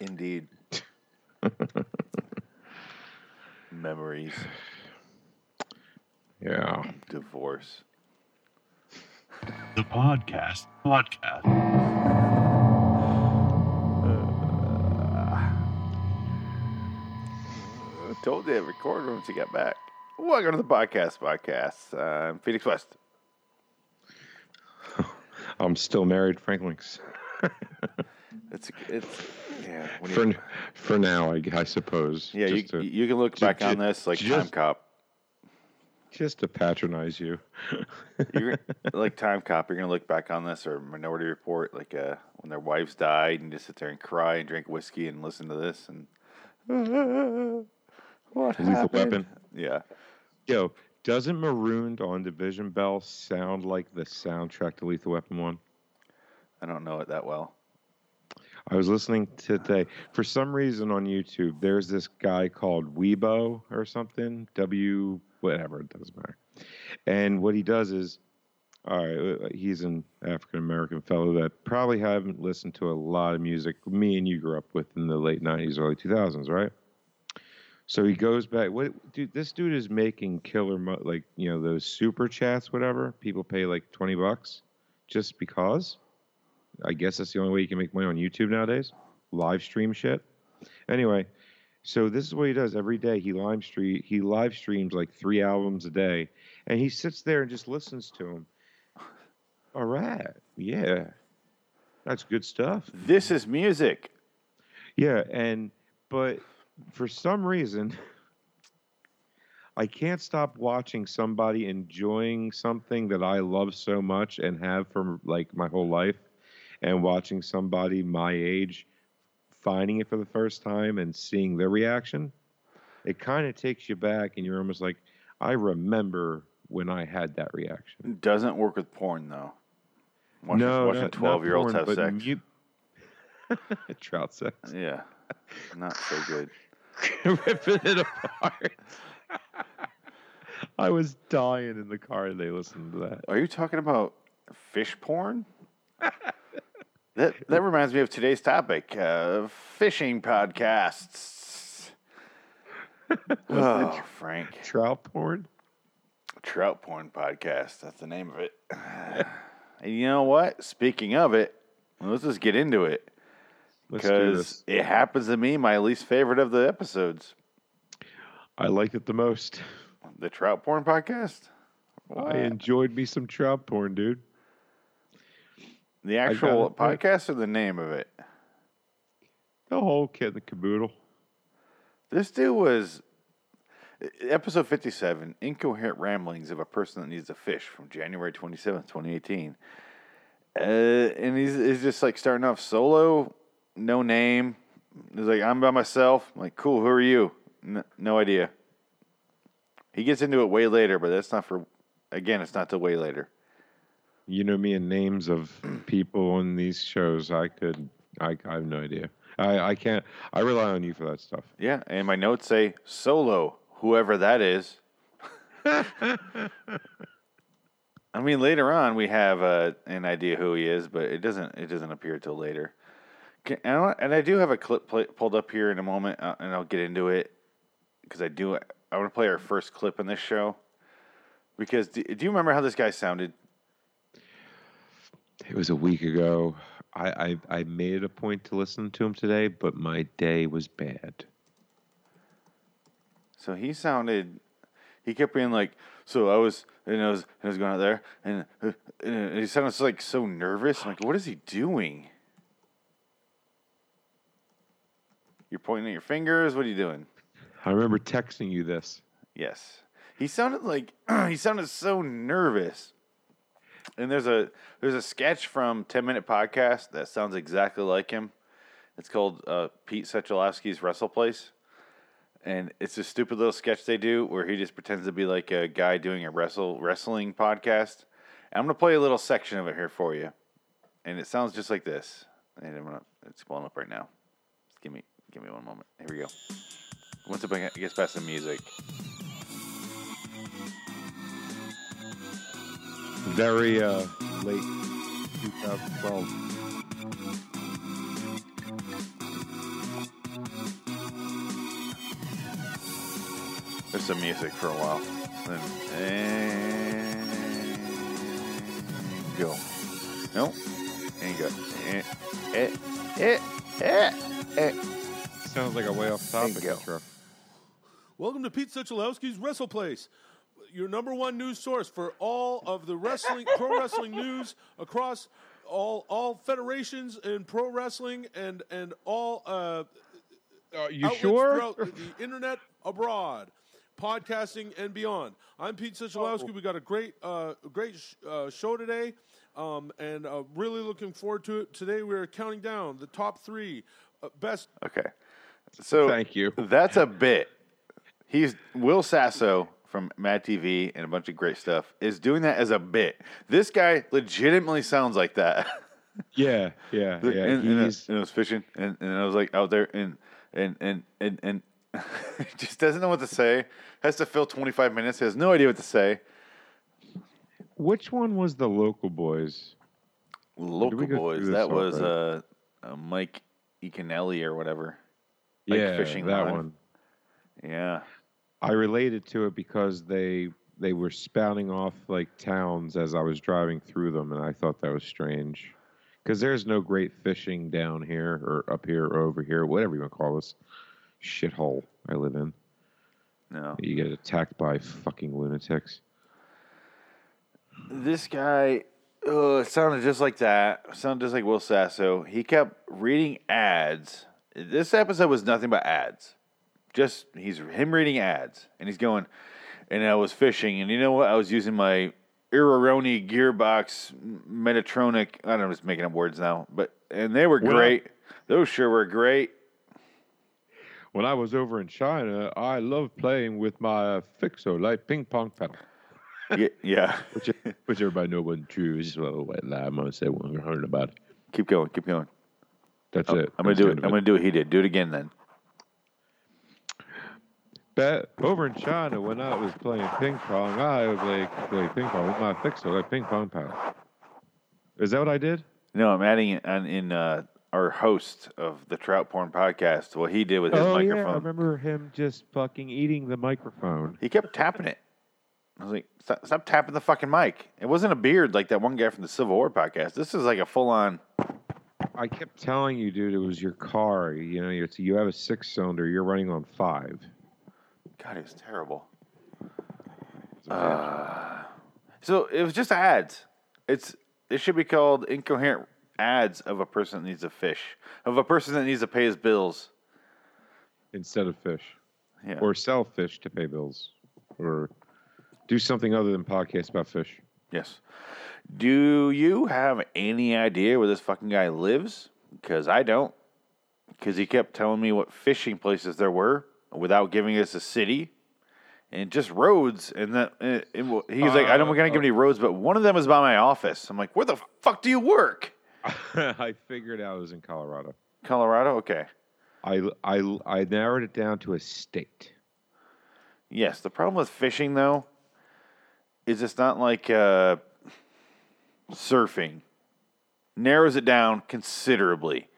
Indeed. Memories. Yeah. Divorce. The podcast. Podcast. Uh, I told you, record once you got back. Welcome to the podcast. Podcast. Uh, I'm Phoenix West. I'm still married, Franklin's. It's it's yeah. When you, For for now, I, I suppose. yeah, you, to, you can look back on this like Time Cop. just to patronize you. You're like Time Cop. You're gonna look back on this or Minority Report, like uh, when their wives died, and just sit there and cry and drink whiskey and listen to this and. what Lethal happened? Weapon. Yeah. Yo, doesn't Marooned on Division Bell sound like the soundtrack to Lethal Weapon 1? I don't know it that well. I was listening today. For some reason on YouTube, there's this guy called Weibo or something. W, whatever, it doesn't matter. And what he does is, all right, uh, he's an African American fellow that probably haven't listened to a lot of music me and you grew up with in the late 90s, early 2000s, right? So he goes back. What, dude? This dude is making killer, mo- like you know, those super chats, whatever. People pay like 20 bucks just because. I guess that's the only way you can make money on YouTube nowadays. Live stream shit. Anyway, so this is what he does every day. He live stream he live streams like three albums a day, and he sits there and just listens to them. All right, yeah, that's good stuff. This is music. Yeah, and but for some reason, I can't stop watching somebody enjoying something that I love so much and have for like my whole life, and watching somebody my age finding it for the first time and seeing their reaction. It kind of takes you back, and you're almost like, I remember when I had that reaction. It Doesn't work with porn though. Watching, no, watching not- not twelve year olds porn, have sex. You... Trout sex. Yeah, not so good. ripping it apart. I was dying in the car and they listened to that. Are you talking about fish porn? that that reminds me of today's topic: uh, fishing podcasts. oh, Frank, Trout porn? trout porn podcast. That's the name of it. And you know what? Speaking of it, let's just get into it because it happens to be my least favorite of the episodes. I liked it the most. The trout porn podcast. I enjoyed me some trout porn, dude. The actual podcast or the name of it? The whole kit and the caboodle. This dude was episode 57 incoherent ramblings of a person that needs a fish from january 27th 2018 uh, and he's, he's just like starting off solo no name. He's like i'm by myself. I'm like cool who are you? N- no idea. He gets into it way later but that's not for again it's not till way later You know me and names of people on these shows. I could, I, I have no idea. I, I can't. I rely on you for that stuff. yeah and my notes say solo whoever that is I mean, later on we have uh, an idea who he is, but it doesn't. It doesn't appear till later. Can, and, I, and I do have a clip play, pulled up here in a moment, uh, and I'll get into it because I do. I want to play our first clip in this show because do, do you remember how this guy sounded? It was a week ago. I, I, I made it a point to listen to him today, but my day was bad. So he sounded. He kept being like, "So I was, and I was, and I was going out there, and, uh, and he sounded like so nervous. I'm like, what is he doing? You're pointing at your fingers. What are you doing? I remember texting you this. Yes. He sounded like he sounded so nervous. And there's a there's a sketch from 10 Minute Podcast that sounds exactly like him. It's called uh, Pete Sechelowski's Wrestle Place. And it's a stupid little sketch they do where he just pretends to be like a guy doing a wrestle wrestling podcast. And I'm gonna play a little section of it here for you. And it sounds just like this. And I'm gonna it's pulling up right now. Just give me give me one moment. Here we go. Once it gets past the music. very uh, late 2012. There's some music for a while. then and go. Nope. And good. Eh, eh, eh, eh. Sounds like a way off topic intro. Welcome to Pete Suchalowski's Wrestle Place your number one news source for all of the wrestling, pro wrestling news across all all federations in pro wrestling and and all uh, Are you sure? throughout the internet abroad, podcasting and beyond. I'm Pete Suchalowski. We got a great uh, great sh- uh, show today, um, and uh, really looking forward to it. Today we're counting down the top three uh, best Okay. So Thank you. That's a bit. He's Will Sasso from Mad TV and a bunch of great stuff is doing that as a bit. This guy legitimately sounds like that. Yeah, yeah, yeah. and, and, I- and I was fishing, and, and I was like out there, and and and and and just doesn't know what to say. Has to fill twenty five minutes. Has no idea what to say. which one was the local boys? Local boys. That was uh, uh, Mike Iaconelli or whatever. Like yeah, fishing that line. one. Yeah. I related to it because they they were spouting off like towns as I was driving through them, and I thought that was strange. Because there's no great fishing down here or up here or over here, whatever you want to call this shithole I live in. No. You get attacked by fucking lunatics. This guy uh, sounded just like that. Sounded just like Will Sasso. He kept reading ads. This episode was nothing but ads. Just he's him reading ads, and he's going. And I was fishing, and you know what? I was using my Iroroni gearbox Metatronic. I don't know, I'm just making up words now, but and they were Well- great. Those sure were great. When I was over in China, I loved playing with my Fixo light ping pong paddle Ye- yeah, Which, which everybody know wasn't true. It's just a little white lie. I'm going to say when I heard about it. keep going, keep going. That's Oh, it. I'm gonna That's do it. I'm gonna do what he did. Do it again then. Over in China, when I was playing ping pong, I would play, play ping pong with my Fixo like ping pong paddle. Is that what I did? No, I'm adding it on in uh, our host of the Trout Porn podcast. What he did with his oh yeah, I remember him just fucking eating the microphone. He kept tapping it. I was like, stop, stop tapping the fucking mic. It wasn't a beard like that one guy from the Civil War podcast. This is like a full on. I kept telling you, dude, it was your car. You know, you you have a six cylinder. You're running on five. God, it was terrible. Uh, so it was just ads. It's it should be called incoherent ads of a person that needs a fish, of a person that needs to pay his bills. Instead of fish, Yeah. or sell fish to pay bills, or do something other than podcast about fish. Yes. Do you have any idea where this fucking guy lives? Because I don't. Because he kept telling me what fishing places there were without giving us a city and just roads. And that and, he's like, I don't Uh, gonna give any roads, but one of them is by my office. I'm like, where the fuck do you work? I figured out it was in Colorado. Colorado. Okay. I, I, I narrowed it down to a state. Yes. The problem with fishing though is it's not like uh, surfing. Narrows it down considerably.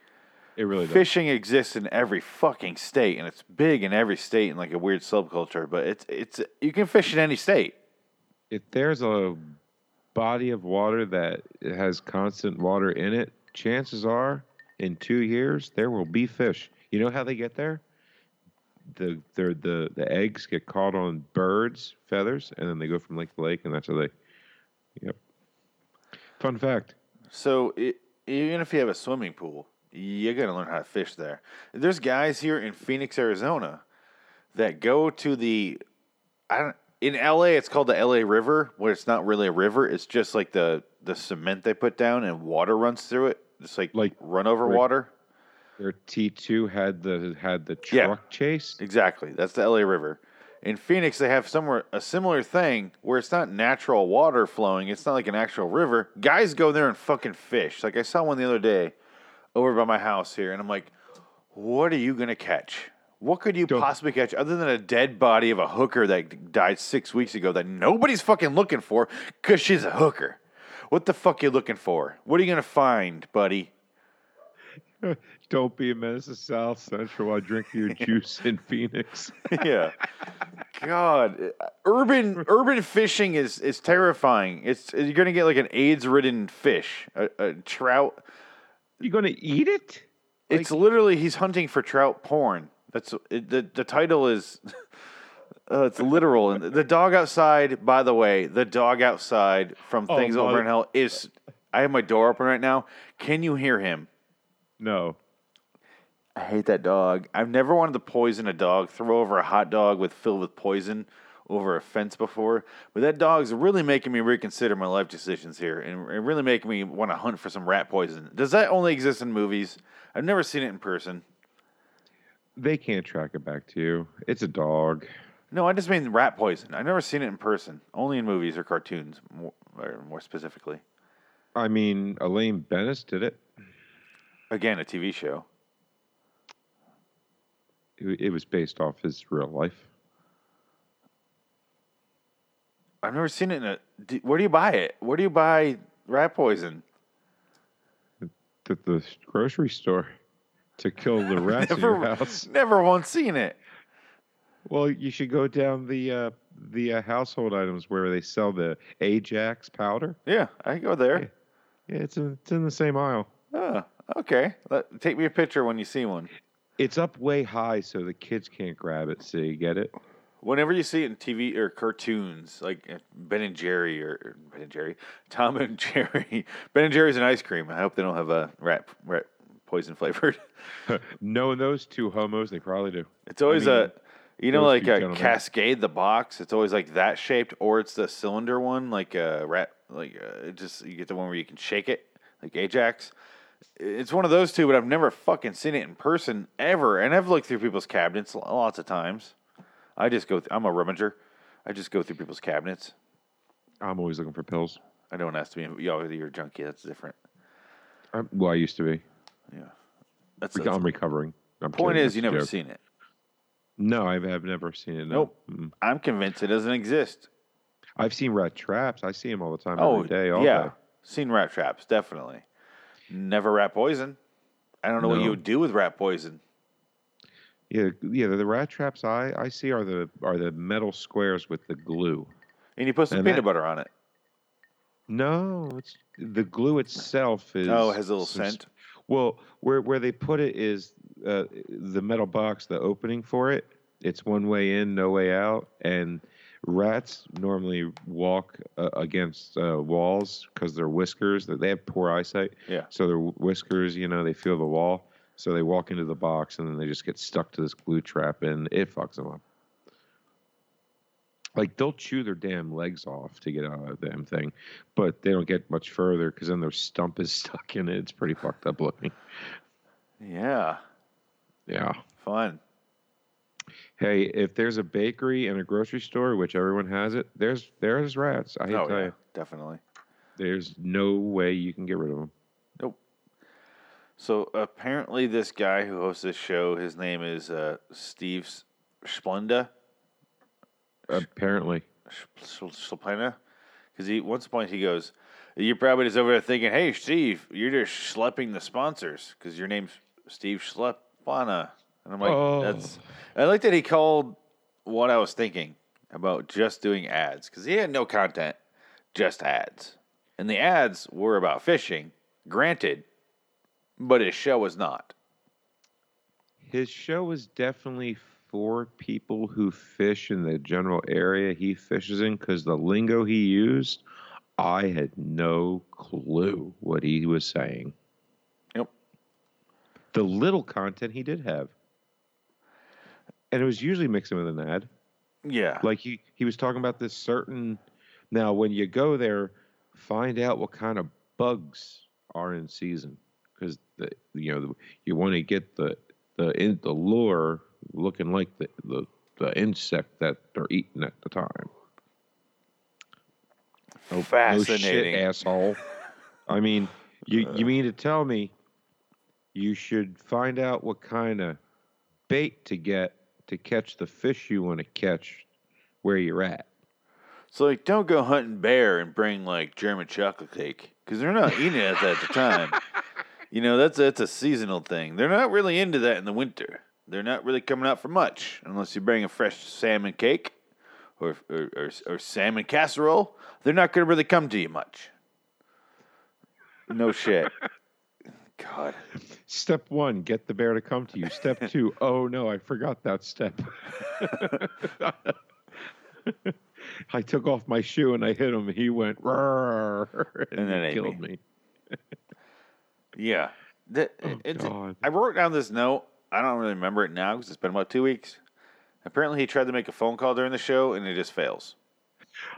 It really does. Fishing exists in every fucking state, and it's big in every state in like a weird subculture. But it's it's you can fish in any state. If there's a body of water that has constant water in it, chances are in two years there will be fish. You know how they get there? The they're, the the eggs get caught on birds' feathers, and then they go from lake to lake, and that's how they. Yep. Fun fact. So it, even if you have a swimming pool, you're gonna learn how to fish there. There's guys here in Phoenix, Arizona, that go to the I don't in LA. It's called the LA River, where it's not really a river. It's just like the the cement they put down and water runs through it. It's like Like run over Rick- water. Their T two had the had the Yeah. truck chase. Exactly. That's the LA River. In Phoenix, they have somewhere a similar thing where it's not natural water flowing. It's not like an actual river. Guys go there and fucking fish. Like I saw one the other day over by my house here, and I'm like, what are you gonna catch? What could you Don't- possibly catch other than a dead body of a hooker that died six weeks ago that nobody's fucking looking for because she's a hooker? What the fuck are you looking for? What are you gonna find, buddy? Don't be a menace to South Central while drinking your juice in Phoenix. yeah. God, uh, urban urban fishing is is terrifying. It's you're gonna get like an AIDS ridden fish, a, a trout. You gonna eat it? It's literally he's hunting for trout porn. That's it, the the title is. Uh, it's literal, and the dog outside. By the way, the dog outside from Oh, Things Over in Hell is. I have my door open right now. Can you hear him? No. I hate that dog. I've never wanted to poison a dog, throw over a hot dog with filled with poison over a fence before, but that dog's really making me reconsider my life decisions here, and and really making me want to hunt for some rat poison. Does that only exist in movies? I've never seen it in person. They can't track it back to you. It's a dog. No, I just mean rat poison. I've never seen it in person, only in movies or cartoons, more, or more specifically. I mean, Elaine Benes did it. Again, a TV show. It, it was based off his real life. I've never seen it in a. do- Where do you buy it? Where do you buy rat poison? At the grocery store to kill the rats in your house. never once seen it. Well, you should go down the uh, the uh, household items where they sell the Ajax powder. Yeah, I go there. Yeah, it's in, it's in the same aisle. Oh, okay. Let, take me a picture when you see one. It's up way high so the kids can't grab it. See, get it? Whenever you see it in TV or cartoons, like uh, Ben and Jerry or, Ben and Jerry, Tom and Jerry, Ben and Jerry's an ice cream. I hope they don't have a rat rat poison flavored. Knowing those two homos, they probably do. It's always mean, a, you know, like a gentlemen. Cascade the box. It's always like that shaped, or it's the cylinder one, like a rat. Like uh, just you get the one where you can shake it, like Ajax. It's one of those two, but I've never fucking seen it in person ever. And I've looked through people's cabinets lots of times. I just go. Th- I'm a rummager. I just go through people's cabinets. I'm always looking for pills. I don't ask to be. Yo, you're a junkie. That's different. I'm, well, I used to be. Yeah. That's, Reco- that's I'm recovering. I'm point kidding, is, you never joke. seen it. No, I've, I've never seen it. No. Nope. Mm. I'm convinced it doesn't exist. I've seen rat traps. I see them all the time, Oh, every day, all yeah. day. Seen rat traps, definitely. Never rat poison. I don't know what you would do with rat poison. Yeah, yeah. The, the rat traps I, I see are the are the metal squares with the glue. And you put some And peanut that- butter on it. No, it's the glue itself is. Oh, it has a little some scent. Well, where where they put it is uh, the metal box, the opening for it. It's one way in, no way out, and rats normally walk uh, against uh, walls because their whiskers. They have poor eyesight, Yeah. so their whiskers, you know, they feel the wall. So they walk into the box and then they just get stuck to this glue trap, and it fucks them up. Like they'll chew their damn legs off to get out of the damn thing, but they don't get much further because then their stump is stuck in it. It's pretty fucked up looking. Yeah. Yeah. Fun. Hey, if there's a bakery and a grocery store, which everyone has it, there's there's rats. I hate Oh, to tell yeah. you, Definitely. there's no way you can get rid of them. So apparently, this guy who hosts this show, his name is uh, Steve Splenda. Apparently, Splenda. Because he, once upon he goes, you're probably just over there thinking, hey, Steve, you're just schlepping the sponsors because your name's Steve Schleppana. And I'm like, Oh. that's. I like that he called what I was thinking about just doing ads because he had no content, just ads. And the ads were about fishing, granted, but his show was not. his show was definitely for people who fish in the general area he fishes in because the lingo he used, I had no clue what he was saying. Yep. The little content he did have. And it was usually mixing with an ad. Yeah. Like he, he was talking about this certain. Now, when you go there, find out what kind of bugs are in season because the you know you want to get the the in, the lure looking like the, the the insect that they're eating at the time. No- Fascinating. No shit, asshole. I mean, you you mean to tell me you should find out what kind of bait to get to catch the fish you want to catch where you're at? So like, don't go hunting bear and bring like German chocolate cake because they're not eating it at the time. You know, that's that's a seasonal thing. They're not really into that in the winter. They're not really coming out for much unless you bring a fresh salmon cake. or or, or, or salmon casserole, they're not going to really come to you much. No shit. God. Step one, get the bear to come to you. Step two, oh no, I forgot that step. I took off my shoe and I hit him. He went and, And then he killed me. me. Yeah. The- Oh, it's- God. I wrote down this note. I don't really remember it now because it's been about two weeks. Apparently, he tried to make a phone call during the show and it just fails.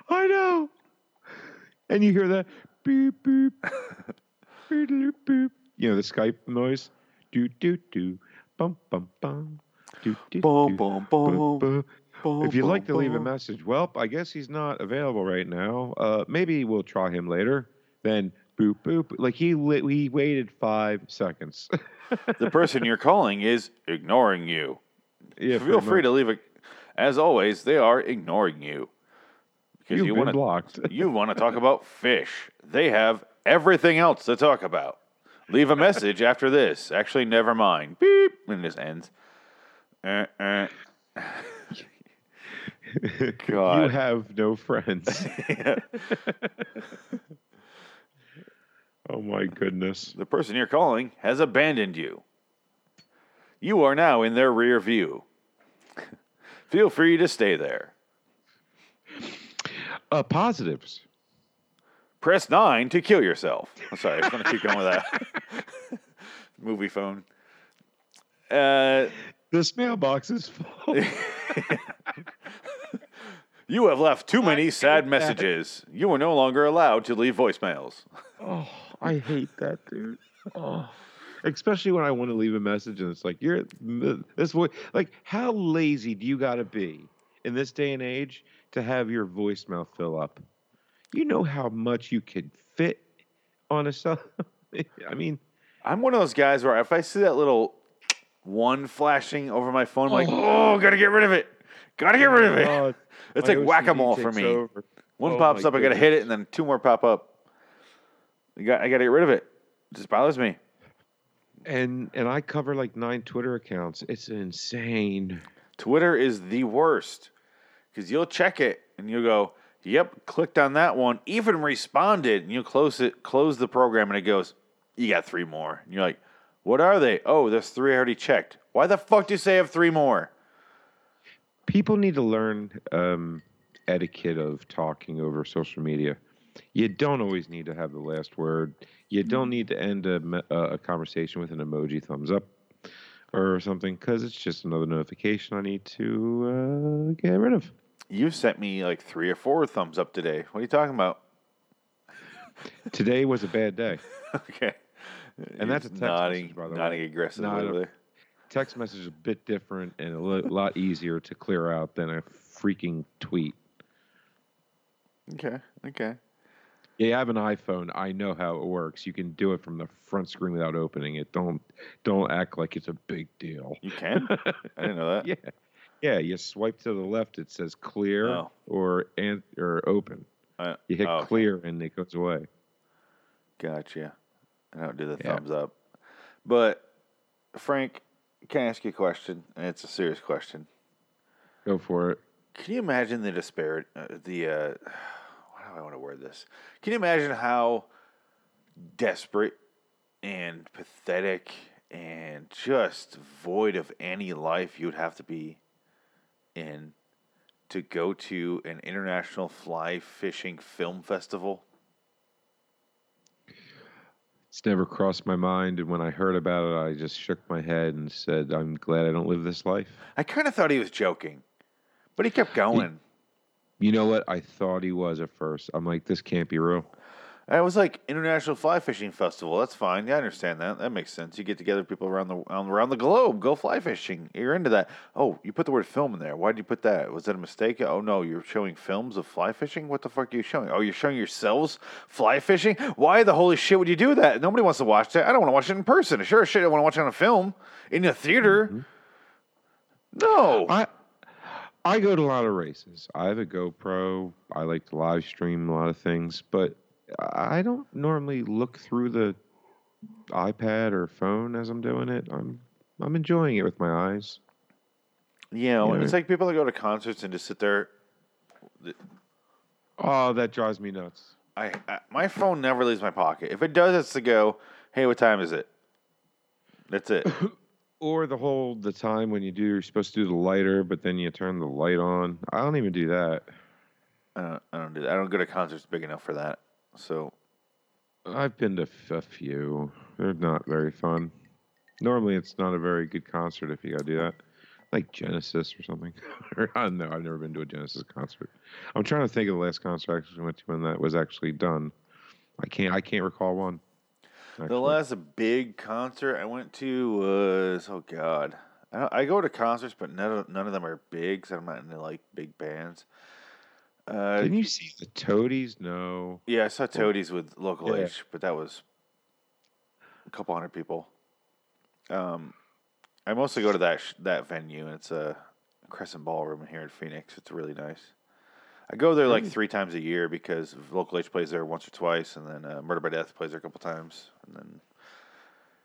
I know. And you hear that beep beep, beep beep beep. You know the Skype noise. Do do do, bum bum bum. Do, do, Boom, do, boom, bu- boom. bu. Boom, If you'd like to boom, leave a message, well, I guess he's not available right now. Uh, maybe we'll try him later. Then boop boop. Like he li- he waited five seconds. the person you're calling is ignoring you. yeah, Feel free to leave a. As always, they are ignoring you because You've you want to. blocked. you want to talk about fish. They have everything else to talk about. Leave a message after this. Actually, never mind. Beep, and just ends. Uh, uh. you have no friends. oh my goodness. The person you're calling has abandoned you. You are now in their rear view. Feel free to stay there. Uh, positives. Press nine to kill yourself. I'm sorry, I was going to keep going with that. Movie phone. Uh, This mailbox is full. you have left too many sad messages. You are no longer allowed to leave voicemails. oh, I hate that, dude. Oh. Especially when I want to leave a message and it's like you're this voice. Like, how lazy do you got to be in this day and age to have your voicemail fill up? You know how much you could fit on a cell. I mean, I'm one of those guys where if I see that little one flashing over my phone, I'm like, oh, oh gotta get rid of it. Gotta get rid of it. Oh, God, It's my like whack a mole for me. over. One Oh pops my up, I gotta hit it, and then two more pop up. You got, I gotta get rid of it. It just bothers me. And and I cover like nine Twitter accounts. It's insane. Twitter is the worst because you'll check it and you'll go, "Yep, clicked on that one, even responded," and you'll close it, close the program, and it goes, "You got three more." And you're like, "What are they?" Oh, there's three I already checked. Why the fuck do you say I have three more? People need to learn um, etiquette of talking over social media. You don't always need to have the last word. You don't need to end a, uh, a conversation with an emoji thumbs up or something because it's just another notification I need to uh, get rid of. You sent me like three or four thumbs up today. What are you talking about? Today was a bad day. okay, And that's a text nodding, message, by the way. nodding aggressive Not over a- there. Text message is a bit different and a lo- lot easier to clear out than a freaking tweet. Okay, okay. Yeah, I have an iPhone. I know how it works. You can do it from the front screen without opening it. Don't don't act like it's a big deal. You can? I didn't know that. Yeah, yeah. You swipe to the left. It says clear Oh. or an, or open. Uh, You hit oh, okay. clear and it goes away. Gotcha. I don't do the Yeah. thumbs up. But Frank, can I ask you a question? And it's a serious question. Go for it. Can you imagine the disparate, uh, the, uh, how I want to word this? Can you imagine how desperate and pathetic and just void of any life you'd have to be in to go to an international fly fishing film festival? It's never crossed my mind, and when I heard about it, I just shook my head and said, "I'm glad I don't live this life." I kind of thought he was joking, but he kept going. You know what? I thought he was at first. I'm like, this can't be real. It was like International Fly Fishing Festival. That's fine. Yeah, I understand that. That makes sense. You get together people around the um, around the globe, go fly fishing. You're into that. Oh, you put the word film in there. Why did you put that? Was that a mistake? Oh no, you're showing films of fly fishing. What the fuck are you showing? Oh, you're showing yourselves fly fishing. Why the holy shit would you do that? Nobody wants to watch that. I don't want to watch it in person. Sure as shit, I want to watch it on a film in a theater. No. I I go to a lot of races. I have a GoPro. I like to live stream a lot of things, but I don't normally look through the iPad or phone as I'm doing it. I'm I'm enjoying it with my eyes. You know, Yeah. it's like people that go to concerts and just sit there Oh, that drives me nuts. I, I my phone never leaves my pocket. If it does, it's to go. Hey, what time is it? That's it. Or the whole the time when you do you're supposed to do the lighter, but then you turn the light on. I don't even do that. I don't, I don't do that. I don't go to concerts big enough for that. So I've been to f- a few. They're not very fun. Normally, it's not a very good concert if you gotta do that. Like Genesis or something. I don't know. I've never been to a Genesis concert. I'm trying to think of the last concert I actually went to when that was actually done. I can't. I can't recall one. The last big concert I went to was oh god. I, I go to concerts, but none of, none of them are big. So I'm not into like big bands. Uh, Didn't you see the Toadies? No. yeah, I saw Toadies with local Yeah. H, but that was a couple hundred people. Um, I mostly go to that sh- that venue, and it's a Crescent Ballroom here in Phoenix. It's really nice. I go there like three times a year because local H plays there once or twice, and then uh, Murder by Death plays there a couple times, and then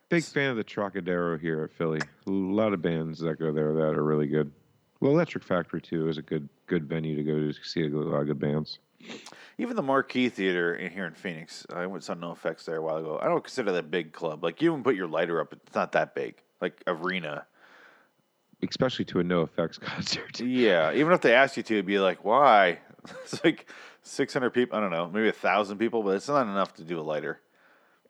Big fan of the Trocadero here at Philly. A lot of bands that go there that are really good. Well, Electric Factory too is a good good venue to go to see a lot of good bands. even the Marquee Theater in here in Phoenix. I went saw NOFX there a while ago. I don't consider that a big club. Like you even put your lighter up, it's not that big. Like arena. especially to a NOFX concert. Yeah, even if they asked you to, it'd be like, why? It's like 600 people. I don't know, maybe a thousand people, but it's not enough to do a lighter.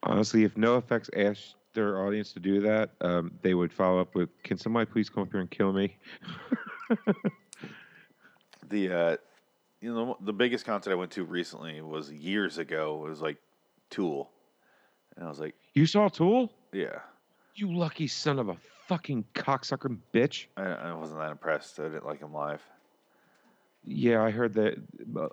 Honestly, if NOFX asked their audience to do that, um, they would follow up with, "Can somebody please come up here and kill me?" The uh, you know the biggest concert I went to recently was years ago. It was like Tool, and I was like, You saw Tool? yeah, You lucky son of a fucking cocksucker bitch. I, I wasn't that impressed. I didn't like him live. Yeah, I heard that.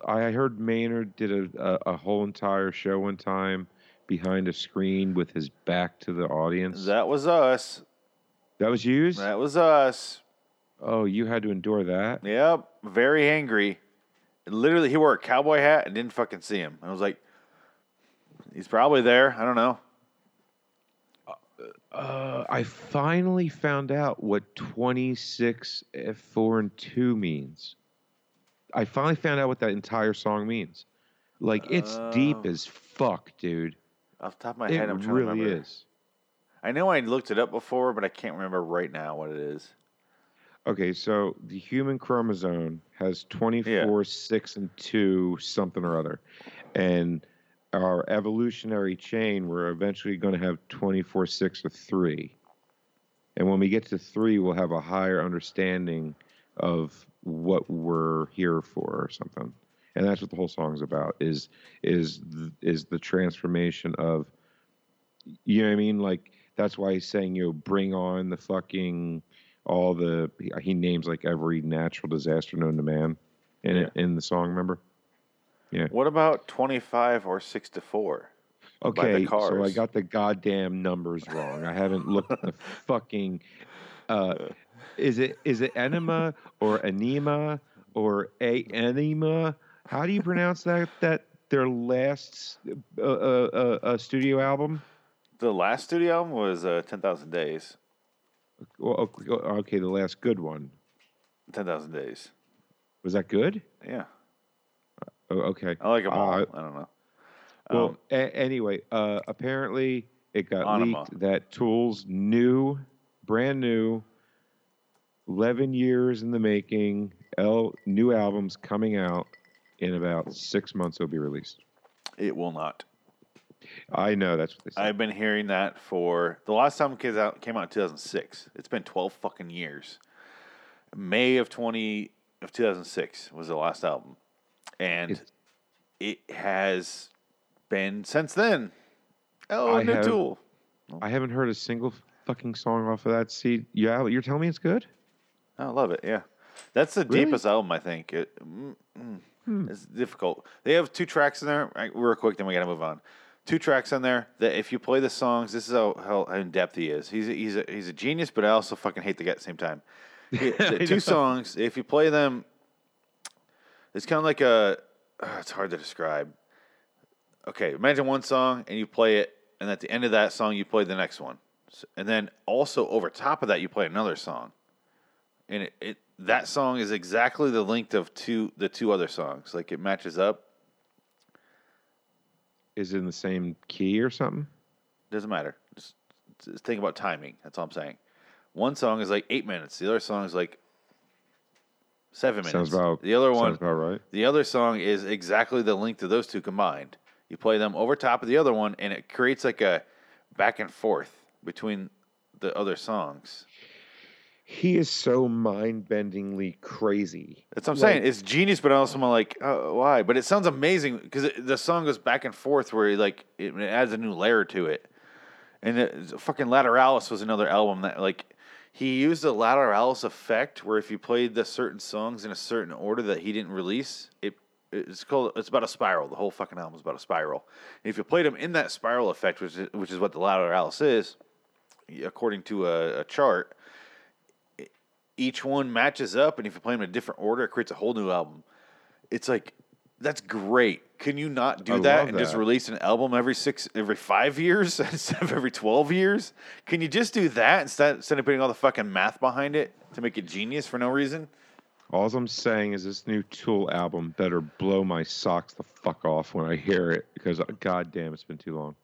I heard Maynard did a, a, a whole entire show one time behind a screen with his back to the audience. That was us. that was you? That was us. Oh, you had to endure that? Yep, very angry. And literally, he wore a cowboy hat and didn't fucking see him. I was like, he's probably there. I don't know. Uh, I finally found out what 26 F 4 and 2 means. I finally found out what that entire song means. Like, it's deep Oh. as fuck, dude. Off the top of my It head, I'm trying really to remember. It really is. I know I looked it up before, but I can't remember right now what it is. Okay, so the human chromosome has 24, 6, and 2, something or other. And our evolutionary chain, we're eventually going to have 24, 6, or 3. And when we get to 3, we'll have a higher understanding of what we're here for or something. And that's what the whole song's about is is is the transformation of you know what I mean? Like that's why he's saying, you know, bring on the fucking all the he, names like every natural disaster known to man in it in the song. Remember? Yeah what about 25 or 6 to 4? By the Okay, so I got the goddamn numbers wrong. I haven't looked at the fucking. Uh, is it is it enema or anema or a enema? How do you pronounce that? That their last uh, uh, uh, uh, studio album? The last studio album was uh, 10,000 Days. Well, okay, the last good one 10,000 Days. was that good? Yeah. Okay. I like them all. Uh, I don't know. Well, Um, a- anyway, uh, apparently it got Anima. leaked that Tool's new, brand new, 11 years in the making, L, new albums coming out in about six months. It'll be released. it will not. I know that's what they said. I've been hearing that for the last time kids came out came out in 2006. It's been 12 fucking years. May of 20 of 2006 was the last album, and It's- it has been since then. Oh, I new have- tool. I haven't heard a single fucking song off of that. See, yeah, you're telling me it's good? I love it. Yeah, that's the Really? deepest album I think. It, mm, mm, It's difficult. They have two tracks in there. Right, real quick, then we got to move on. Two tracks in there that if you play the songs, this is how, how, in depth he is. He's a, he's a, he's a genius, but I also fucking hate the guy at the same time. He- the two songs, if you play them, it's kind of like a. uh, it's hard to describe. Okay, imagine one song and you play it, and at the end of that song, you play the next one, and then also over top of that, you play another song and it, it that song is exactly the length of two the two other songs. Like it matches up. Is it in the same key or something? Doesn't matter. Just, just think about timing. That's all I'm saying. One song is like eight minutes. The other song is like seven minutes. Sounds about the other one. Sounds about right. The other song is exactly the length of those two combined. You play them over top of the other one, and it creates like a back and forth between the other songs. He is so mind-bendingly crazy. That's what I'm Like- saying. It's genius, but also I'm like, oh, why? But it sounds amazing because the song goes back and forth where like it, it adds a new layer to it. And it, fucking Lateralus was another album that like he used the Lateralus effect where if you played the certain songs in a certain order that he didn't release, it it's called it's about a spiral. The whole fucking album is about a spiral. And if you played them in that spiral effect, which is, which is what the Lateralus is, according to a, a chart, each one matches up, and if you play them in a different order, it creates a whole new album. It's like that's great. Can you not do I that and just release an album every six, every five years instead of every twelve years? Can you just do that instead instead of putting all the fucking math behind it to make it genius for no reason? All I'm saying is this new Tool album better blow my socks the fuck off when I hear it because uh, god damn it's been too long.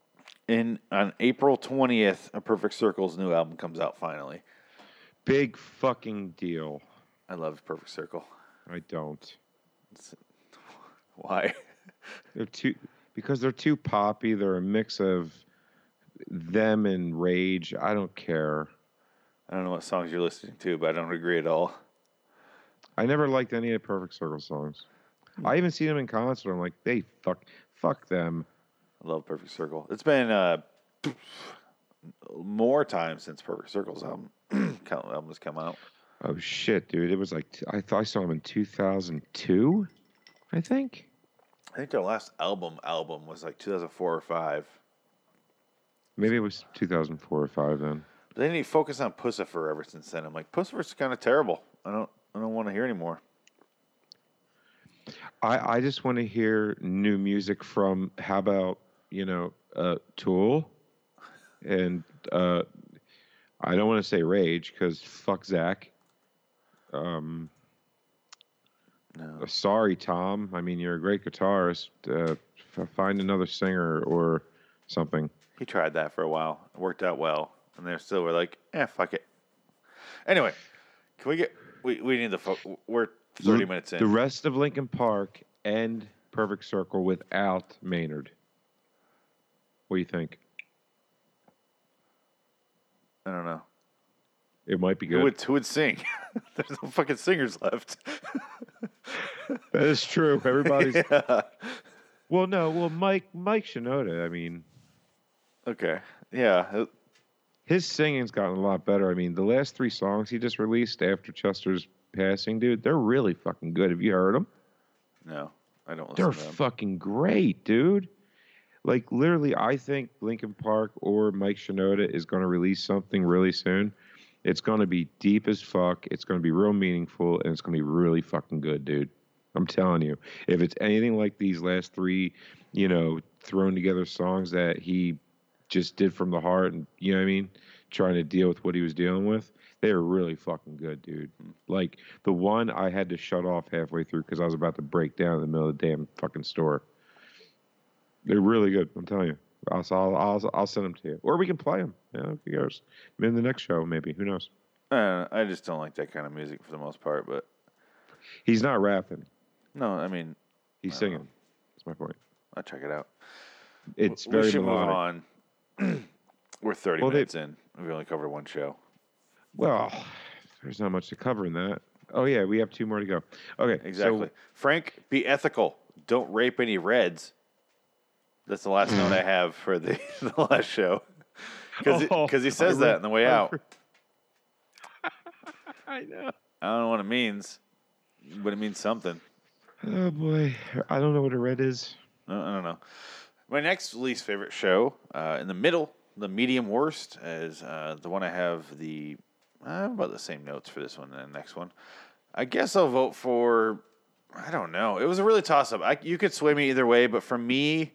In on April twentieth, a Perfect Circle's new album comes out finally. Big fucking deal. I love Perfect Circle. I don't. Why? They're too because they're too poppy. They're a mix of them and Rage. I don't care. I don't know what songs you're listening to, but I don't agree at all. I never liked any of Perfect Circle songs. I even seen them in concert. I'm like, they fuck, fuck them. I love Perfect Circle. It's been uh, more time since Perfect Circle's album album has come out. Oh shit, dude! It was like I thought I saw them in 2002. I think. I think their last album album was like 2004 or five. Maybe it was 2004 or five then. But they need to focus on Puscifer ever since then. I'm like, Puscifer's kind of terrible. I don't, I don't want to hear anymore. I, I just want to hear new music from how about you know uh, Tool, and uh, I don't want to say Rage because fuck Zach. Um, No. sorry Tom. I mean you're a great guitarist. Uh, find another singer or something. He tried that for a while. It worked out well, and they're still were like, eh, fuck it. Anyway, can we get? We we need the. Fo- we're 30 The- minutes in. The rest of Linkin Park and Perfect Circle without Maynard. What do you think? I don't know. It might be Who good. would who would sing? There's no fucking singers left. that is true. Everybody's yeah. well, no, well, Mike Mike Shinoda. I mean, Okay. Yeah. Uh, his singing's gotten a lot better. I mean, the last three songs he just released after Chester's passing, dude, they're really fucking good. Have you heard them? No, I don't listen They're to them. fucking great, dude. Like literally, I think Linkin Park or Mike Shinoda is going to release something really soon. It's going to be deep as fuck. It's going to be real meaningful, and it's going to be really fucking good, dude. I'm telling you, if it's anything like these last three, you know, thrown together songs that he just did from the heart, and you know what I mean, trying to deal with what he was dealing with, they were really fucking good, dude. Hmm. Like the one I had to shut off halfway through because I was about to break down in the middle of the damn fucking store. They're really good. I'm telling you. I'll I'll I'll, I'll send them to you, or we can play them. Yeah, who cares? In the next show, maybe. Who knows? I. I just don't like that kind of music for the most part. But He's not rapping. no, I mean, He's I singing. know. That's my point. I'll check it out. It's we very should melodic. move on. We're 30 Well, they- minutes in. We've only covered one show. Well, there's not much to cover in that. Oh yeah, we have two more to go. Okay, so- Exactly. Frank, be ethical. Don't rape any reds. That's the last note I have for the, the last show. Because Oh, he says I that re- on the way out. I know. I don't know what it means, but it means something. Oh boy, I don't know what a red is. I I don't know. My next least favorite show, uh, in the middle, the medium worst, is uh, the one I have the uh, about the same notes for this one and the next one. I guess I'll vote for. I don't know. It was a really toss up. You could sway me either way, but for me,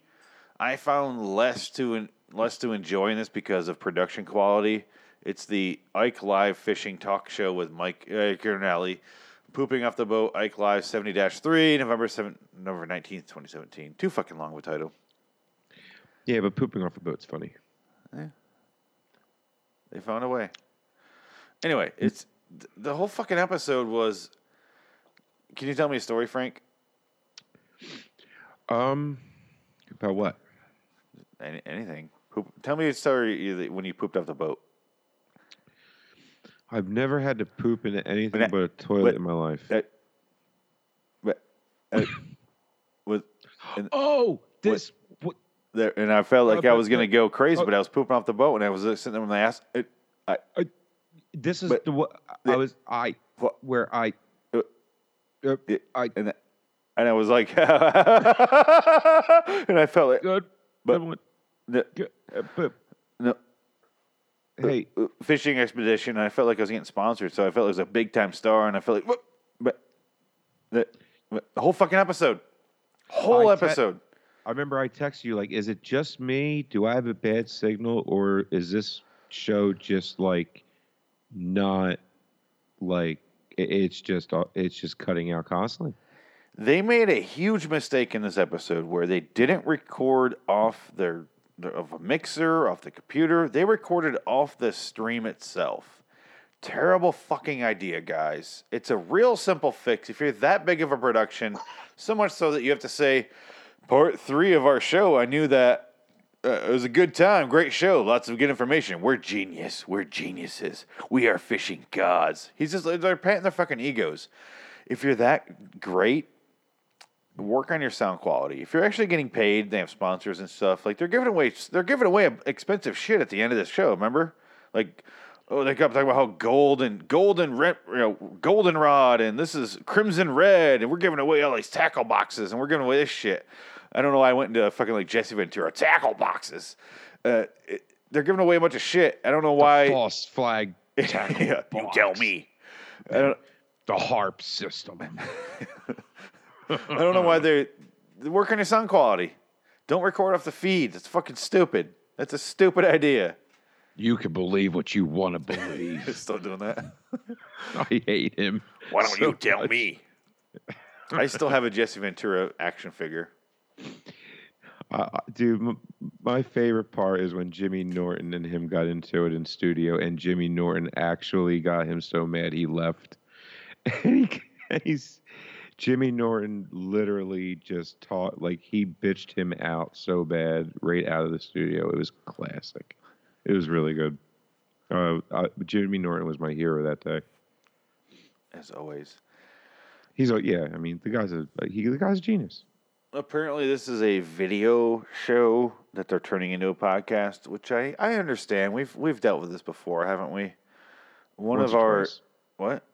I found less to en- less to enjoy in this because of production quality. It's the Ike Live Fishing Talk Show with Mike uh, Pooping off the boat, Ike Live 70 3, November 7, November 19th, 2017. Too fucking long of a title. Yeah, but pooping off a boat's funny. Yeah. They found a way. Anyway, it's th- the whole fucking episode was. Can you tell me a story, Frank? Um, about what? Any, anything? Poop, tell me a story when you pooped off the boat. I've never had to poop into anything that- but a toilet but- in my life. That, but, uh, with and oh, this. What? there, and I felt like Uh, I was gonna go crazy, uh, but I was pooping off the boat, and I was sitting there with my ass. It, I, This is But- the what I was. I where I. Uh, Uh, it- I and and I was like, and I felt like good. But- good one, no, uh, but no, hey, uh, fishing expedition. I felt like I was getting sponsored, so I felt like it was a big time star, and I felt like? But the, the whole fucking episode, whole I te- episode. I remember I texted you like, is it just me? Do I have a bad signal, or is this show just like not like it's just uh, it's just cutting out constantly? They made a huge mistake in this episode where they didn't record off their of a mixer, off the computer. They recorded off the stream itself. Terrible fucking idea, guys. It's a real simple fix. If you're that big of a production, so much so that you have to say, part three of our show, I knew that uh, it was a good time, great show, lots of good information. We're genius. We're geniuses. We are fishing gods. He's just they're patting their fucking egos. If you're that great, work on your sound quality. If you're actually getting paid, they have sponsors and stuff. Like they're giving away they're giving away expensive shit at the end of this show. Remember, like oh they kept talking about how golden golden rent you know goldenrod and this is crimson red and we're giving away all these tackle boxes and we're giving away this shit. I don't know why I went into fucking like Jesse Ventura tackle boxes. Uh, it, they're giving away a bunch of shit. I don't know why. False flag. tackle Yeah, you tell me. The HAARP system. I don't know why they're, they work on your sound quality. Don't record off the feed. That's fucking stupid. That's a stupid idea. You can believe what you want to believe. Still doing that? I hate him. Why don't so you tell much. me? I still have a Jesse Ventura action figure. Uh, dude, m- my favorite part is when Jimmy Norton and him got into it in studio, and Jimmy Norton actually got him so mad he left. And he, he's Jimmy Norton literally just taught like he bitched him out so bad right out of the studio. It was classic. It was really good. Uh, uh, Jimmy Norton was my hero that day. As always. He's a yeah. I mean, the guy's a he. The guy's a genius. Apparently, this is a video show that they're turning into a podcast, which I, I understand. We've we've dealt with this before, haven't we? One Once of our twice. what?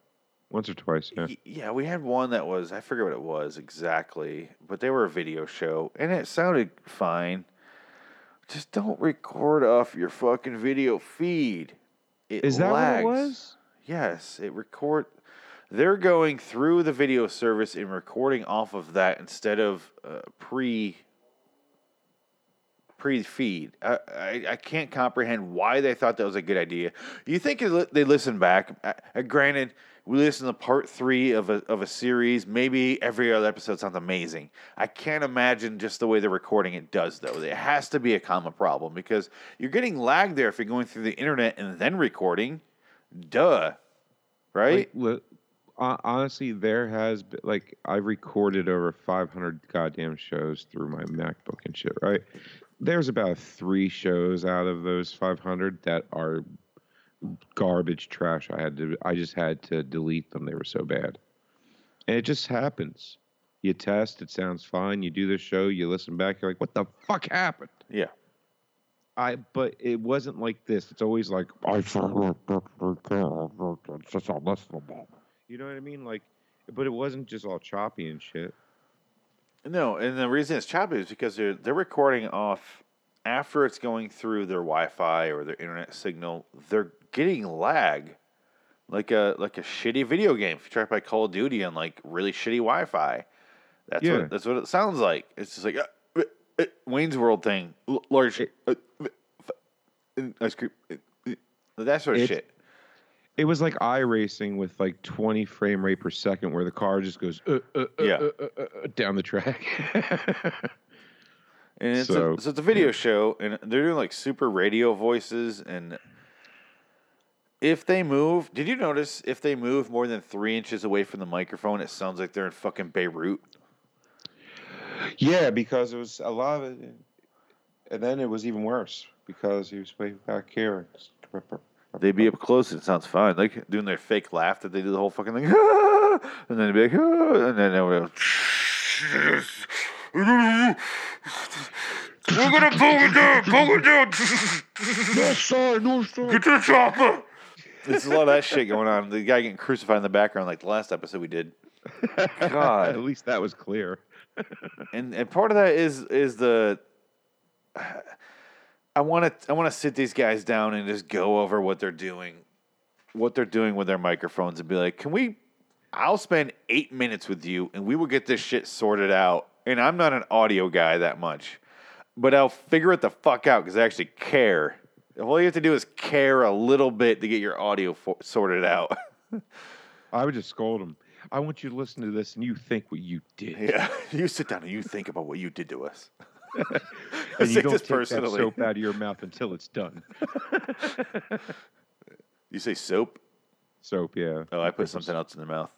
Once or twice. Yeah. Yeah, we had one that was I forget what it was exactly, but they were a video show and it sounded fine. Just don't record off your fucking video feed. It Is that lags. what it was? Yes, it record. They're going through the video service and recording off of that instead of uh, pre pre feed. I, I I can't comprehend why they thought that was a good idea. You think they listen back? Uh, uh, granted, we listen to part three of a of a series. Maybe every other episode sounds amazing. I can't imagine just the way they're recording it does though. It has to be a common problem because you're getting lag there if you're going through the internet and then recording. Duh. Right? Honestly, there has been like I've recorded over 500 goddamn shows through my MacBook and shit. Right? There's about three shows out of those 500 that are garbage trash. I had to. I just had to delete them. They were so bad, and it just happens. You test, it sounds fine. You do the show, you listen back, you're like, "What the fuck happened?" yeah. I but it wasn't like this. It's always like I it's just unlistenable. You know what I mean? Like, but it wasn't just all choppy and shit. No, and the reason it's choppy is because they're they're recording off after it's going through their Wi-Fi or their internet signal. They're getting lag, like a like a shitty video game. If you try to play Call of Duty on like really shitty Wi-Fi, that's Yeah. what that's what it sounds like. It's just like uh, uh, uh, Wayne's World thing, l- large uh, ice cream, uh, uh, that sort of shit. It was like i racing with like 20 frame rate per second, where the car just goes uh, uh, uh, Yeah. down the track. And it's So- a, so it's a video show, and they're doing like super radio voices. And if they move, did you notice if they move more than three inches away from the microphone, it sounds like they're in fucking Beirut. yeah, because it was a lot of it, and then it was even worse because he was way back here. They'd be up close and it sounds fine. Like doing their fake laugh that they do the whole fucking thing. and then they'd be like, "Ah," and then they would go, We're gonna pull it down, pull it down. no sir, no sir. Get to the chopper. There's a lot of that shit going on. The guy getting crucified in the background, like the last episode we did. God. At least that was clear. and and part of that is is the I want to I want to sit these guys down and just go over what they're doing, what they're doing with their microphones, and be like, can we? I'll spend eight minutes with you, and we will get this shit sorted out. And I'm not an audio guy that much, but I'll figure it the fuck out because I actually care. All you have to do is care a little bit to get your audio for, sorted out. I would just scold him. I want you to listen to this and you think what you did. yeah, you sit down and you think about what you did to us. and you don't take that soap out of your mouth until it's done. You say soap? Soap, yeah. Oh, I put something else in their mouth.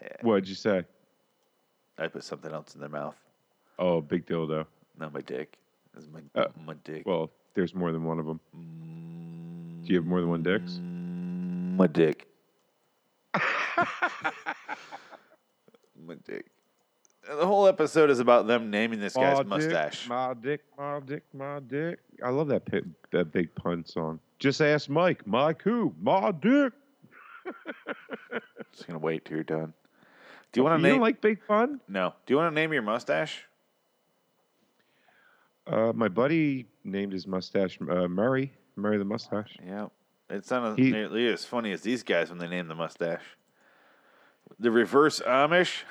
Yeah, What'd you say? I put something else in their mouth. Oh, big dildo. Not my dick. This is my Uh, my dick. Well, there's more than one of them. Do you have more than one dicks? My dick. my dick. And the whole episode is about them naming this guy's My mustache. Dick, my dick, my dick, my dick. I love that pi- that big pun song. Just ask Mike. Mike who? My dick. Just gonna wait till you're done. Do you want You to name? don't like big pun? no. Do you want to name your mustache? Uh, my buddy named his mustache uh, Murray. Murray the mustache. Yeah. It's not He- nearly as funny as these guys when they name the mustache. The reverse Amish.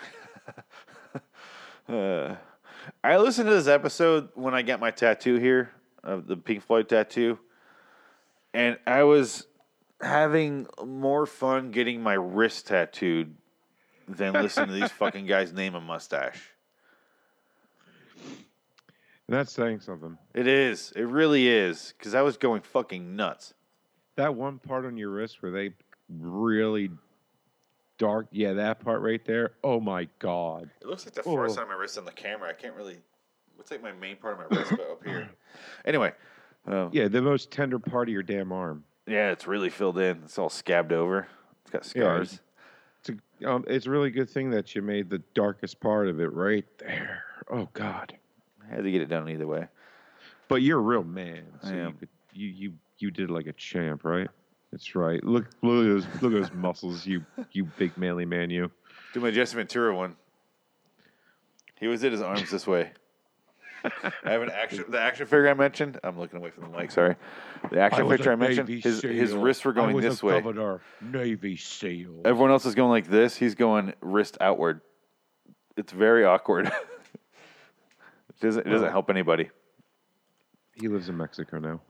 uh, I listened to this episode when I got my tattoo here of the Pink Floyd tattoo, and I was having more fun getting my wrist tattooed than listening to these fucking guys name a mustache. And that's saying something. It is. It really is. Because I was going fucking nuts. That one part on your wrist where they really dark, yeah, that part right there. Oh my god. It looks like the Oh. forest on my wrist on the camera. I can't really. Looks like my main part of my wrist, but up here. Anyway, um, yeah. Yeah, the most tender part of your damn arm. Yeah, it's really filled in. It's all scabbed over. It's got Yeah, scars. It's a, um, it's a really good thing that you made the darkest part of it right there. Oh God. I had to get it done either way. But you're a real man, so I you, am. could, you you you did like a champ, right? That's right. Look look at those look at those muscles, you you big manly man, you. Do my Jesse Ventura one. He always did his arms this way. I have an action. The action figure I mentioned. I'm looking away from the mic. Sorry. The action was figure I mentioned. Navy His his wrists were I going was this a way. Commodore Navy SEAL. Everyone else is going like this. He's going wrist outward. It's very awkward. it doesn't. It doesn't help anybody. He lives in Mexico now.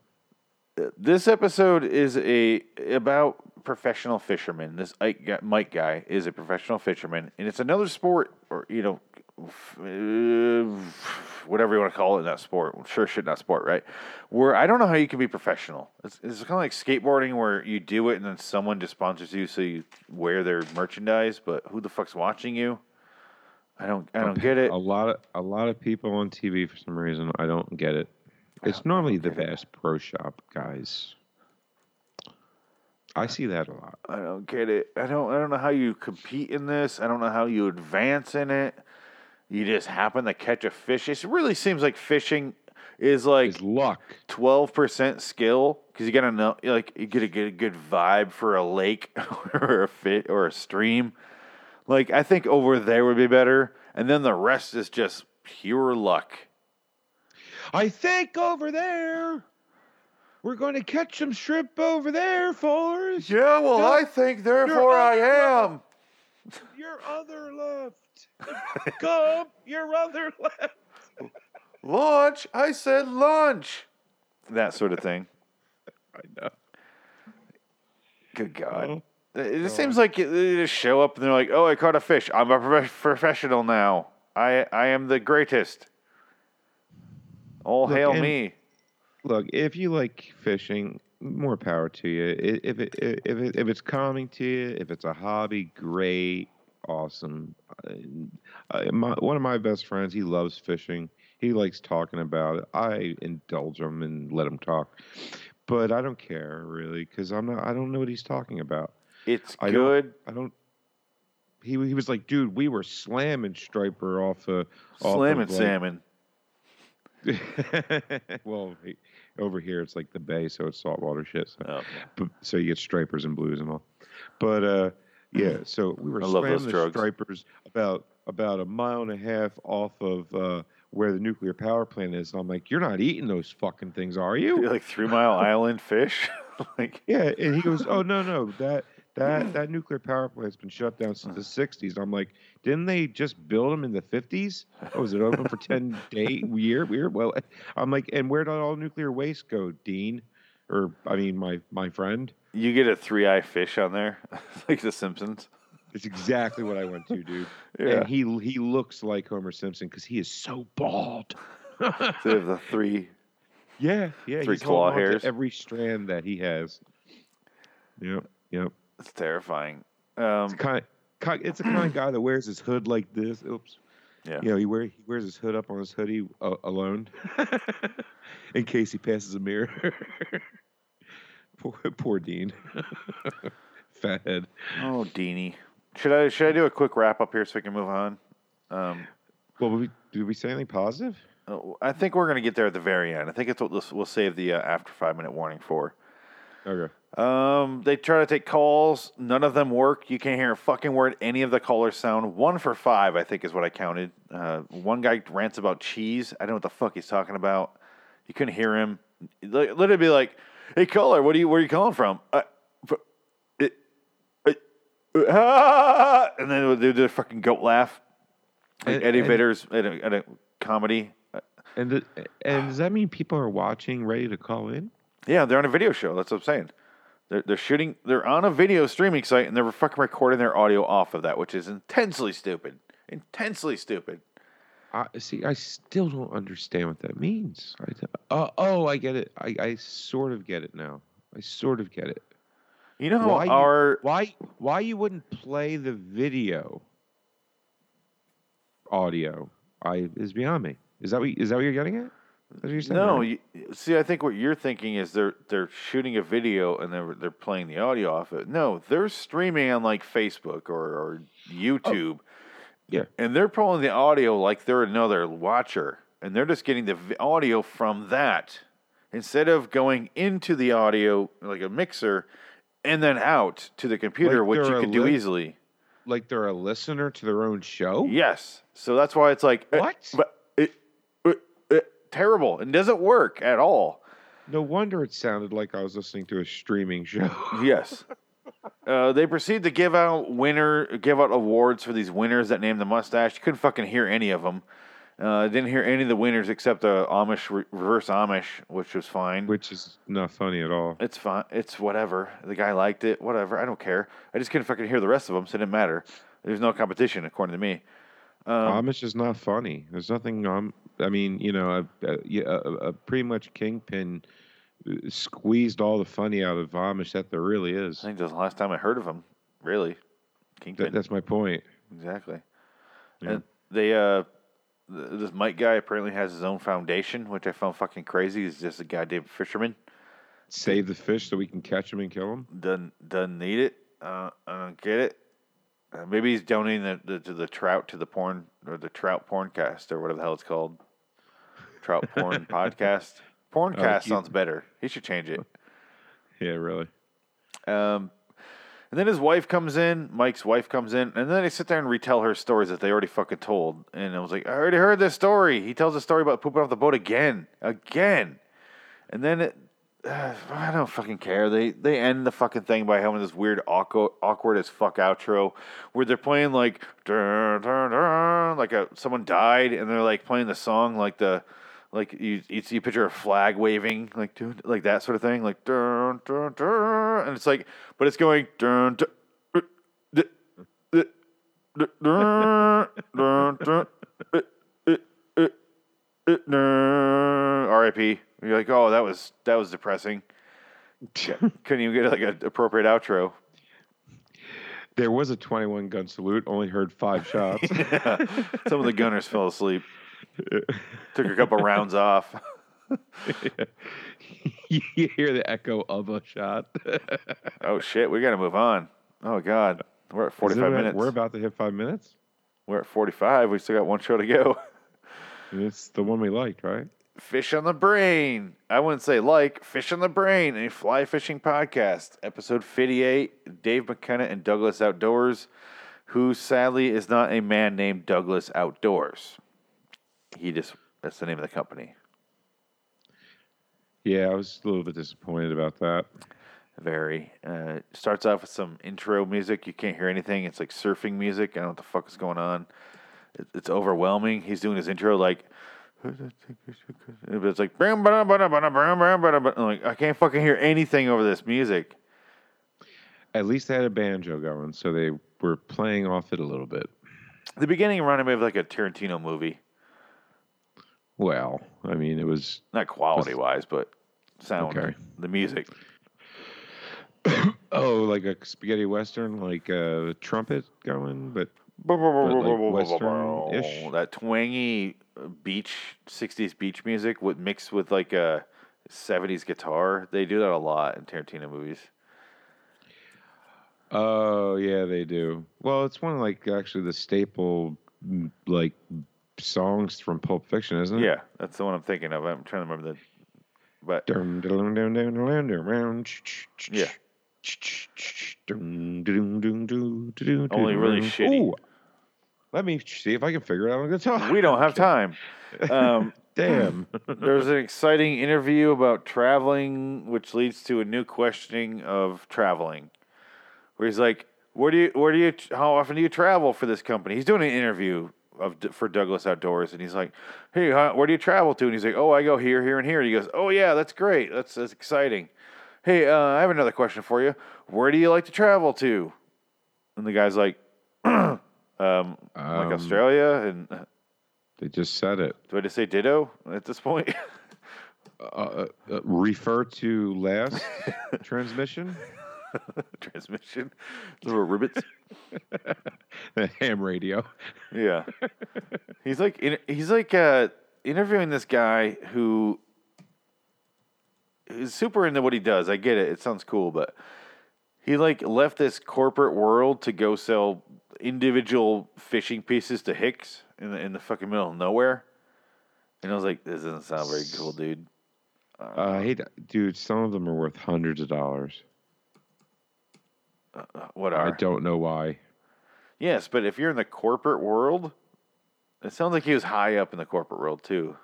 This episode is a about professional fishermen. This Ike guy, Mike guy is a professional fisherman, and it's another sport, or you know, uh, whatever you want to call it in that sport. Sure, shit, not sport, right? Where I don't know how you can be professional. It's, it's kind of like skateboarding, where you do it and then someone just sponsors you, so you wear their merchandise. But who the fuck's watching you? I don't. I don't get it. A lot of a lot of people on TV for some reason I don't get it. It's normally the Bass Pro Shop guys. I see that a lot. I don't get it. I don't I don't know how you compete in this. I don't know how you advance in it. You just happen to catch a fish. It really seems like fishing is like It's luck. twelve percent skill because you gotta know like you gotta get a good vibe for a lake or a fit or a stream. Like I think over there would be better, and then the rest is just pure luck. I think over there we're going to catch some shrimp over there, Forrest. Yeah, well. I think therefore I am. Your other left. Come, your other left. Lunch. I said lunch. That sort of thing. I know. Good God. Oh. It just seems like they just show up and they're like, "Oh, I caught a fish. I'm a prof- professional now. I I am the greatest. All Look, hail and- me." Look, if you like fishing, more power to you. If it if it, if it's calming to you, if it's a hobby, great, awesome. Uh, my, one of my best friends, he loves fishing. He likes talking about it. I indulge him and let him talk, but I don't care really because I'm not. I don't know what he's talking about. It's I don't- good. I don't. He he was like, dude, we were slamming striper off a off Slamming of, like- salmon. well, he, over here it's like the bay, so it's saltwater shit. So, Oh, but, so you get stripers and blues and all. But uh, yeah, so we were I slamming the drugs. stripers about about a mile and a half off of uh, where the nuclear power plant is. And I'm like, you're not eating those fucking things, are you? You're like Three Mile Island fish. like Yeah, and he goes, "Oh no, no, that that mm. that nuclear power plant's been shut down since the '60s." I'm like, "Didn't they just build them in the '50s? Oh, was it open for 10 day year? Weird. Well, eh, I'm like, and where did all nuclear waste go, Dean? Or I mean, my my friend. you get a three eye fish on there, like The Simpsons. It's exactly what I went to, dude. Yeah. And he he looks like Homer Simpson because he is so bald. They have the three. yeah, yeah. Three he's claw holding on to hairs. Every strand that he has. Yep, yep. It's terrifying. Um, It's kind of, it's the kind of guy that wears his hood like this. Oops. yeah. You know, he wear he wears his hood up on his hoodie uh, alone, in case he passes a mirror. poor, poor Dean, fathead. Oh, Deanie. Should I should I do a quick wrap up here so we can move on? Um, Well, we, did we say anything positive? oh, I think we're gonna get there at the very end. I think it's what we'll save the uh, after five minute warning for. Okay. Um, they try to take calls. None of them work. You can't hear a fucking word any of the callers sound. One for five, I think, is what I counted. Uh, one guy rants about cheese. I don't know what the fuck he's talking about. You couldn't hear him. Li- Literally be like, "Hey, caller, what are you? Where are you calling from?" Uh, it, it, uh, ah," and then they do a fucking goat laugh. Like And- Eddie and- Vedder's at a, at a comedy. Uh, And th- and does that mean people are watching, ready to call in? Yeah, they're on a video show. That's what I'm saying. They're, they're shooting. They're on a video streaming site, and they're fucking recording their audio off of that, which is intensely stupid. Intensely stupid. I see. I still don't understand what that means. I, th- uh, oh, I get it. I, I sort of get it now. I sort of get it. You know how Why you- Why why you wouldn't play the video audio? I is beyond me. Is that what is that what you're getting at? That's what you're saying, no? right? You, see, I think what you're thinking is they're they're shooting a video and they're they're playing the audio off it. No, they're streaming on like Facebook or, or YouTube. Yeah. and they're pulling the audio like they're another watcher, and they're just getting the audio from that instead of going into the audio like a mixer and then out to the computer, Like which you could do li- easily. Like they're a listener to their own show. Yes, so that's why it's like eh, What? but terrible. and doesn't work at all. No wonder it sounded like I was listening to a streaming show. Yes. Uh, they proceed to give out winner, give out awards for these winners that named the mustache. You couldn't fucking hear any of them. Uh, didn't hear any of the winners except the Amish reverse Amish, which was fine. which is not funny at all. It's fine. It's whatever. The guy liked it. Whatever. I don't care. I just couldn't fucking hear the rest of them, so it didn't matter. There's no competition, according to me. Um, Amish is not funny. There's nothing. Um, I mean, you know, a, a, a, pretty much kingpin uh, squeezed all the funny out of Amish that there really is. I think that was the last time I heard of him. Really, Kingpin. That, that's my point. Exactly. Yeah. And they uh th- this Mike guy apparently has his own foundation, which I found fucking crazy. He's just a goddamn fisherman. Save the fish so we can catch them and kill them. Doesn't doesn't need it. Uh, I don't get it. Uh, maybe he's donating the, the, to the trout to the porn or the trout porncast or whatever the hell it's called. Trout porn podcast. Porncast he- sounds better. He should change it. Yeah, really. Um, and then his wife comes in, Mike's wife comes in, and then they sit there and retell her stories that they already fucking told. And I was like, I already heard this story. He tells a story about pooping off the boat again, again. And then it, uh, I don't fucking care. They they end the fucking thing by having this weird awkward, awkward as fuck outro where they're playing like like a someone died, and they're like playing the song like the like you you see a picture of a flag waving like dude like that sort of thing like dun, dun, dun, and it's like but it's going dun, dun, dun, dun, dun, uh, dun. R.I.P. You're like, oh, that was that was depressing. Couldn't even get like an appropriate outro. There was a 21 gun salute. Only heard five shots. Some of the gunners fell asleep. Took a couple rounds off. you hear the echo of a shot. Oh shit, we got to move on. Oh god, we're at 45 about- minutes. We're about to hit five minutes. We're at 45. We still got one show to go. It's the one we liked, right? Fish on the Brain. I wouldn't say like, Fish on the Brain, a fly fishing podcast, episode 58. Dave McKenna and Douglas Outdoors, who sadly is not a man named Douglas Outdoors. He just, that's the name of the company. Yeah, I was a little bit disappointed about that. Very. Uh, starts off with some intro music. You can't hear anything. It's like surfing music. I don't know what the fuck is going on. It, it's overwhelming. He's doing his intro like, it's like, I'm like, I can't fucking hear anything over this music. At least they had a banjo going, so they were playing off it a little bit. The beginning reminded me of like a Tarantino movie. Well, I mean, it was Not quality wise, but sound. Okay. The music. oh, like a spaghetti western, like a trumpet going, but Western-ish? That twangy beach, 60s beach music with mixed with like a 70s guitar. They do that a lot in Tarantino movies. oh yeah, they do. Well, it's one of like actually the staple like songs from Pulp Fiction, isn't it? Yeah, that's the one I'm thinking of. I'm trying to remember the. But Yeah. Only really shitty. Ooh. Let me see if I can figure it out on guitar. we don't have time. Um, Damn. there's an exciting interview about traveling, which leads to a new questioning of traveling. Where he's like, "Where do you? Where do you? How often do you travel for this company?" He's doing an interview of for Douglas Outdoors, and he's like, "Hey, how, where do you travel to?" And he's like, "Oh, I go here, here, and here." And he goes, "Oh yeah, that's great. That's that's exciting." Hey, uh, I have another question for you. Where do you like to travel to? And the guy's like, um, like Um, Australia. And They just said it. do I just say ditto at this point? Uh, uh, uh, refer to last transmission. Transmission, little ribbits. The ham radio. Yeah, he's like he's like uh, interviewing this guy who is super into what he does. I get it; it sounds cool, but he like left this corporate world to go sell individual fishing pieces to Hicks in the in the fucking middle of nowhere. And I was like, "This doesn't sound very cool, dude." Uh, I hate, dude. Some of them are worth hundreds of dollars. What are? I don't know why. Yes, but if you're in the corporate world, it sounds like he was high up in the corporate world too.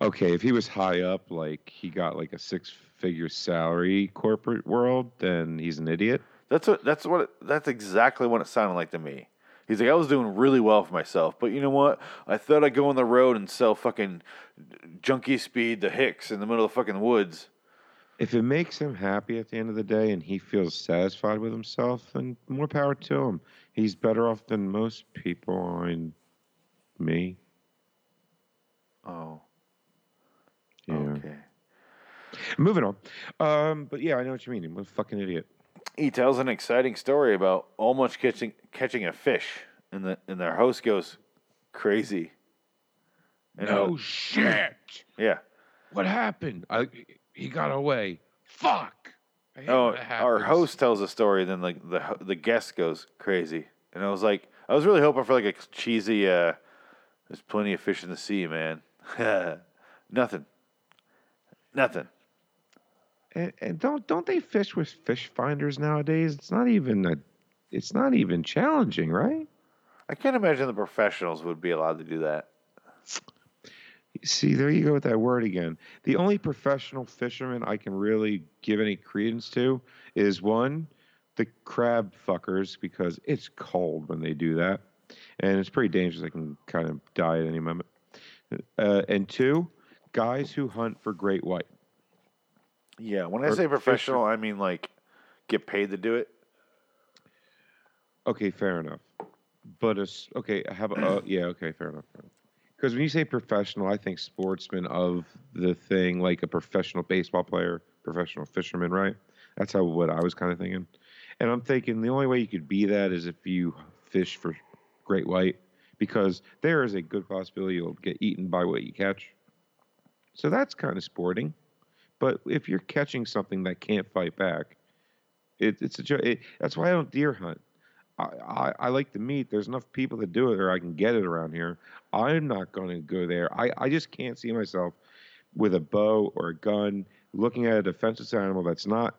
Okay, if he was high up, like he got like a six-figure salary corporate world, then he's an idiot. That's what. That's what. That's exactly what it sounded like to me. He's like, I was doing really well for myself, but you know what? I thought I'd go on the road and sell fucking junkie speed to Hicks in the middle of the fucking woods. If it makes him happy at the end of the day and he feels satisfied with himself, then more power to him. He's better off than most people. I mean, me. Oh, Yeah. okay. Moving on. Um, but yeah, I know what you mean. I'm a fucking idiot. He tells an exciting story about almost catching catching a fish, and the and their host goes crazy. And I- shit. yeah. What happened? I, he got away. Fuck. Oh, our host tells a story, then like the the guest goes crazy, and I was like, I was really hoping for like a cheesy. uh There's plenty of fish in the sea, man. Nothing. Nothing. And, and don't don't they fish with fish finders nowadays? It's not even a. It's not even challenging, right? I can't imagine the professionals would be allowed to do that. See, there you go with that word again. The only professional fisherman I can really give any credence to is one, the crab fuckers, because it's cold when they do that. And it's pretty dangerous. They can kind of die at any moment. Uh, and two, guys who hunt for great white. Yeah, when I Or say professional, I mean like get paid to do it. Okay, fair enough. but a s okay, I have uh, yeah, okay, fair enough. Because when you say professional, I think sportsman of the thing, like a professional baseball player, professional fisherman, right? That's how what I was kind of thinking. And I'm thinking the only way you could be that is if you fish for great white, because there is a good possibility you'll get eaten by what you catch. So that's kind of sporting. But if you're catching something that can't fight back, it, it's a jo- it, that's why I don't deer hunt. I, I, like the meat. There's enough people that do it, or I can get it around here. I'm not going to go there. I, I just can't see myself with a bow or a gun looking at a defenseless animal that's not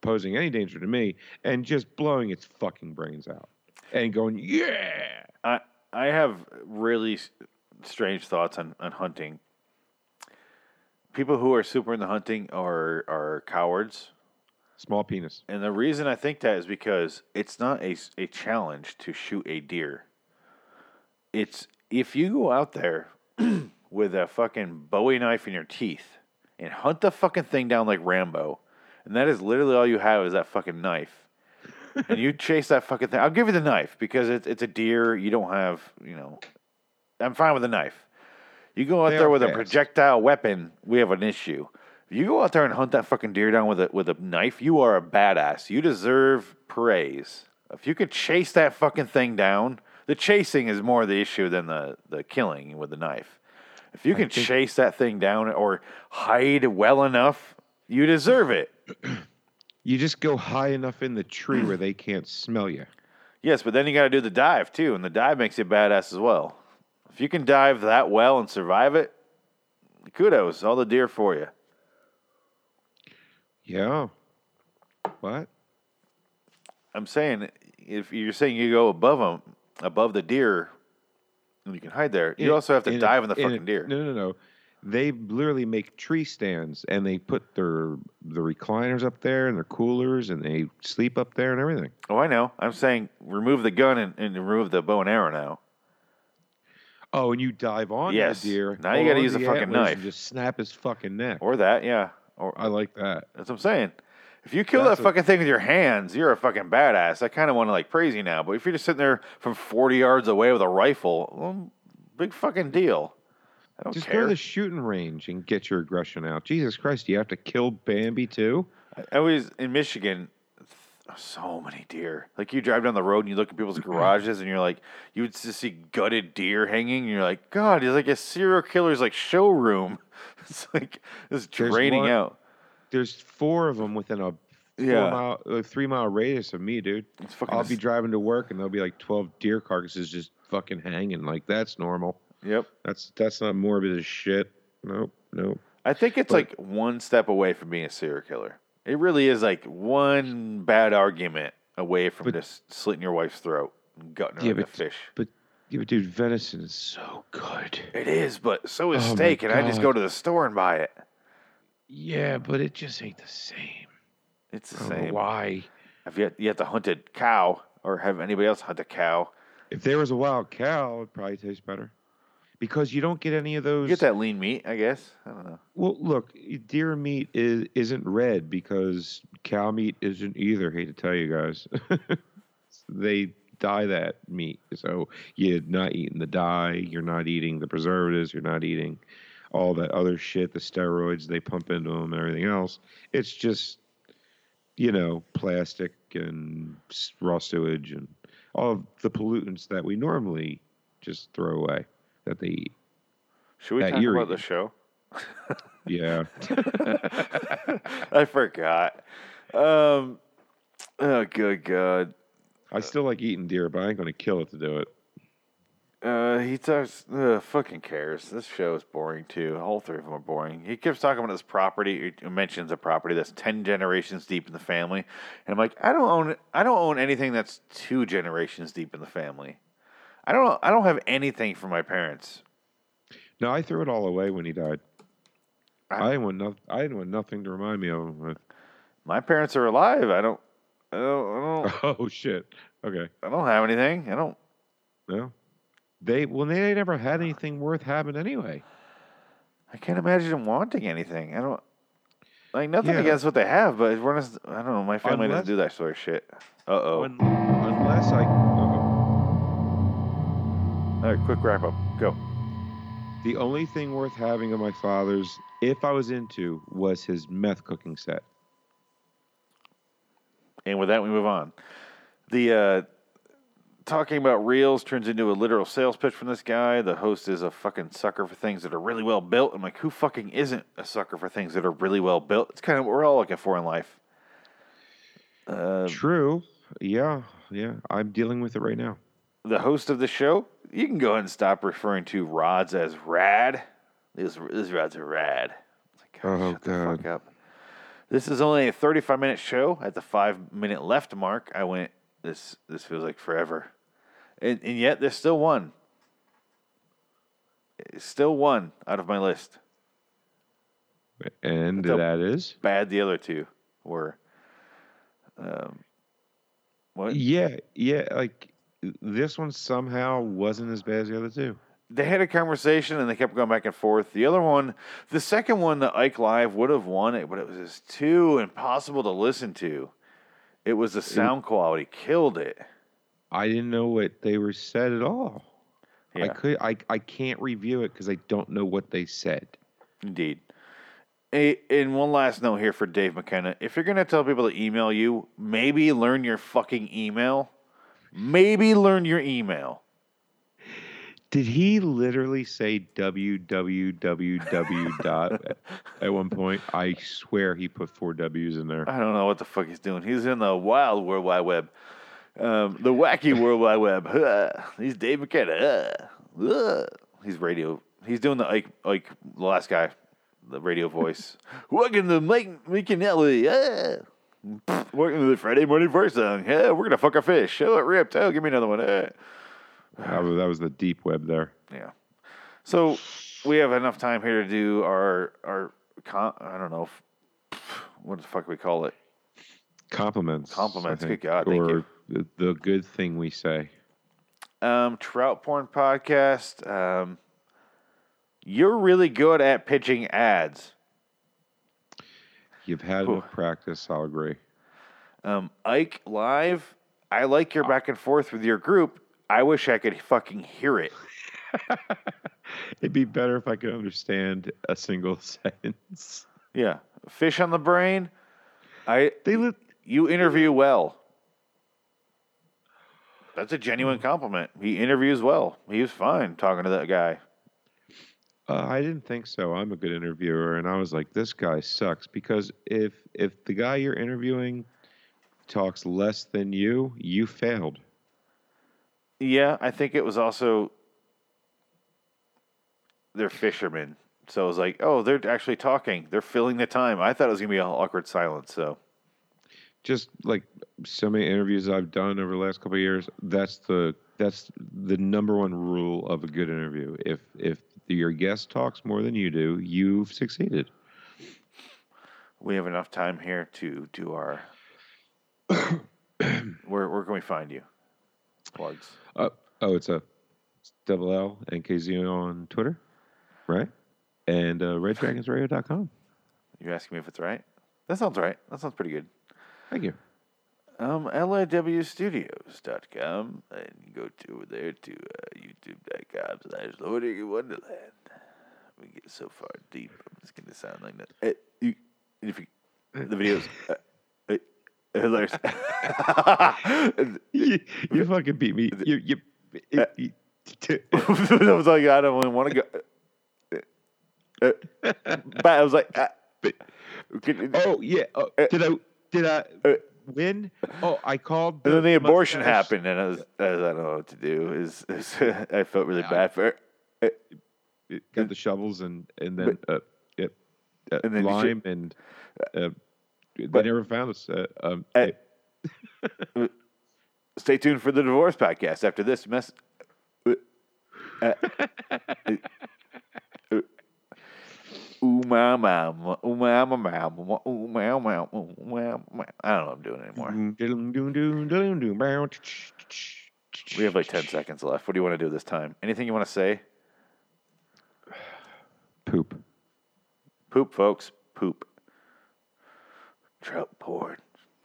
posing any danger to me and just blowing its fucking brains out and going, yeah. I I have really strange thoughts on, on hunting. People who are super into hunting are are cowards, Small penis. and the reason I think that is because it's not a, a challenge to shoot a deer. It's if you go out there with a fucking Bowie knife in your teeth and hunt the fucking thing down like Rambo, and that is literally all you have is that fucking knife. and you chase that fucking thing. I'll give you the knife because it's it's a deer. You don't have, you know. I'm fine with a knife. You go out They there with a projectile weapon, we have an issue. If you go out there and hunt that fucking deer down with a with a knife, you are a badass. You deserve praise. If you could chase that fucking thing down, the chasing is more the issue than the the killing with the knife. If you can think- chase that thing down or hide well enough, you deserve it. You just go high enough in the tree where they can't smell you. Yes, but then you got to do the dive too, and the dive makes you badass as well. If you can dive that well and survive it, kudos, all the deer for you. Yeah. What? I'm saying, if you're saying you go above them, above the deer, and you can hide there, you In- also have to a- dive in the a- fucking deer. No, no, no. They literally make tree stands and they put their the recliners up there and their coolers and they sleep up there and everything. Oh, I know. I'm saying remove the gun and, and remove the bow and arrow now. Oh, and you dive on Yes. the deer. Now you gotta use a fucking knife. And just snap his fucking neck. Or that, yeah. Or I like that. that's what I'm saying. If you kill That's that fucking thing with your hands, you're a fucking badass. I kind of want to like praise you now, but if you're just sitting there from 40 yards away with a rifle, well, big fucking deal. I don't Just go to the shooting range and get your aggression out. Jesus Christ, do you have to kill Bambi too? I was in Michigan. So many deer. Like you drive down the road and you look at people's garages and you're like, you would just see gutted deer hanging. And you're like, God, it's like a serial killer's like showroom. It's like it's draining one- out. There's four of them within a four Yeah. mile, uh, three mile radius of me, dude. I'll be driving to work and there'll be like 12 deer carcasses just fucking hanging. Like that's normal. Yep. That's that's not morbid as shit. Nope, nope. I think it's But- like one step away from being a serial killer. It really is like one bad argument away from But- just slitting your wife's throat and gutting her Yeah, like a but- fish. But yeah, but dude, venison is so good. It is, but so is Oh steak, and I just go to the store and buy it. Yeah, but it just ain't the same. It's the same. why. Have you you have to hunt a cow or have anybody else hunt a cow? If there was a wild cow, it'd probably taste better. Because you don't get any of You those. get that lean meat, I guess. I don't know. Well, look, deer meat is isn't red because cow meat isn't either. Hate to tell you guys, they dye that meat, so you're not eating the dye. You're not eating the preservatives. You're not eating all that other shit, the steroids they pump into them and everything else. It's just, you know, plastic and raw sewage and all of the pollutants that we normally just throw away that they eat. Should we talk about the show? Yeah. I forgot. Um, oh, good God. I still like eating deer, but I ain't gonna kill it to do it. Uh, he talks. Uh, fucking cares. This show is boring too. All three of them are boring. He keeps talking about this property. He mentions a property that's ten generations deep in the family, and I'm like, I don't own. I don't own anything that's two generations deep in the family. I don't. I don't have anything from my parents. No, I threw it all away when he died. I- I didn't want nothing. I didn't want nothing to remind me of him. With. My parents are alive. I don't. I don't. I don't. Oh shit. Okay. I don't have anything. I don't. No. They well, they never had anything worth having anyway. I can't imagine them wanting anything. I don't. Like nothing Yeah. against what they have, but we're just, I don't know. My family Unless- doesn't do that sort of shit. Uh oh. Unless I. All right, quick wrap up. Go. The only thing worth having of my father's, if I was into, was his meth cooking set. And with that, we move on. The uh, talking about reels turns into a literal sales pitch from this guy. The host is a fucking sucker for things that are really well built. I'm like, who fucking isn't a sucker for things that are really well built? It's kind of what we're all looking for in life. Uh, True. Yeah. Yeah. I'm dealing with it right now. the host of the show, you can go ahead and stop referring to rods as rad. These, these rods are rad. It's like, God, Oh, shut the fuck up. This is only a 35 minute show. At the five minute left mark, I went, this this feels like forever. And, and yet, there's still one. It's Still one out of my list. And That's that is? Bad the other two were. Um, what? Yeah. Yeah. Like this one somehow wasn't as bad as the other two. they had a conversation and they kept going back and forth. The other one, the second one, the Ike Live would have won it, but it was just too impossible to listen to. It was the sound quality killed it. I didn't know what they were said at all. I could I I can't review it because I don't know what they said. indeed. A, and one last note here for Dave McKenna: if you're gonna tell people to email you, maybe learn your fucking email. Maybe learn your email. Did he literally say www dot at- one point? I swear he put four W's in there. I don't know what the fuck he's doing. He's in the wild World Wide Web, um, the wacky World Wide Web. He's Dave McKenna. He's radio. He's doing the Ike, Ike, the last guy, the radio voice. Welcome to Mike McKinley. Welcome to the Friday morning first song. Yeah, we're gonna fuck a fish. Show it ripped. Oh, give me another one. Eh. That was, that was the deep web there. Yeah. So we have enough time here to do our our. Con- I don't know. What the fuck we call it? Compliments. Compliments, good God, thank or you. The, the good thing we say. um, Trout Porn Podcast. Um, you're really good at pitching ads. You've had enough practice. I'll agree. Um, Ike Live. I like your back and forth with your group. I wish I could fucking hear it. It'd be better if I could understand a single sentence. Yeah, fish on the brain. I They li- you interview well. That's a genuine compliment. He interviews well. He was fine talking to that guy. Uh, I didn't think so. I'm a good interviewer, and I was like, this guy sucks because if if the guy you're interviewing talks less than you, you failed. Yeah, I think it was also they're fishermen. So it was like, oh, they're actually talking. They're filling the time. I thought it was gonna be an awkward silence. So Just like so many interviews I've done over the last couple of years, that's the that's the number one rule of a good interview. If if your guest talks more than you do, you've succeeded. we have enough time here to do our. where where can we find you? Plugs. Uh, oh, it's a it's double L and KZ on Twitter, right? And uh, RedDragonsRadio.com. You're asking me if it's right? That sounds right. That sounds pretty good. Thank you. Um, LIWstudios.com. And go to over there to uh, youtube.com slash Loading in Wonderland. We get so far deep. I'm just going to sound like that. You, if you, the videos. Uh, uh, hilarious. you, you fucking beat me. You, you, you- I was like, I don't even want to go. Uh, uh, but I was like, uh, could- oh yeah. Oh, did I did I Uh, win? Oh, I called. And then the abortion mustache. happened, and I was, I, was, I don't know what to do. Is, is I felt really bad for her. Got the shovels and and then uh, yep, uh, And then lime and uh, they never found us. Uh, um, Uh, Stay tuned for the divorce podcast after this mess. I don't know what I'm doing anymore. We have like 10 seconds left. What do you want to do this time? Anything you want to say? poop. Poop, folks. Poop. Trout porn.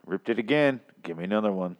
Ripped it again. Give me another one.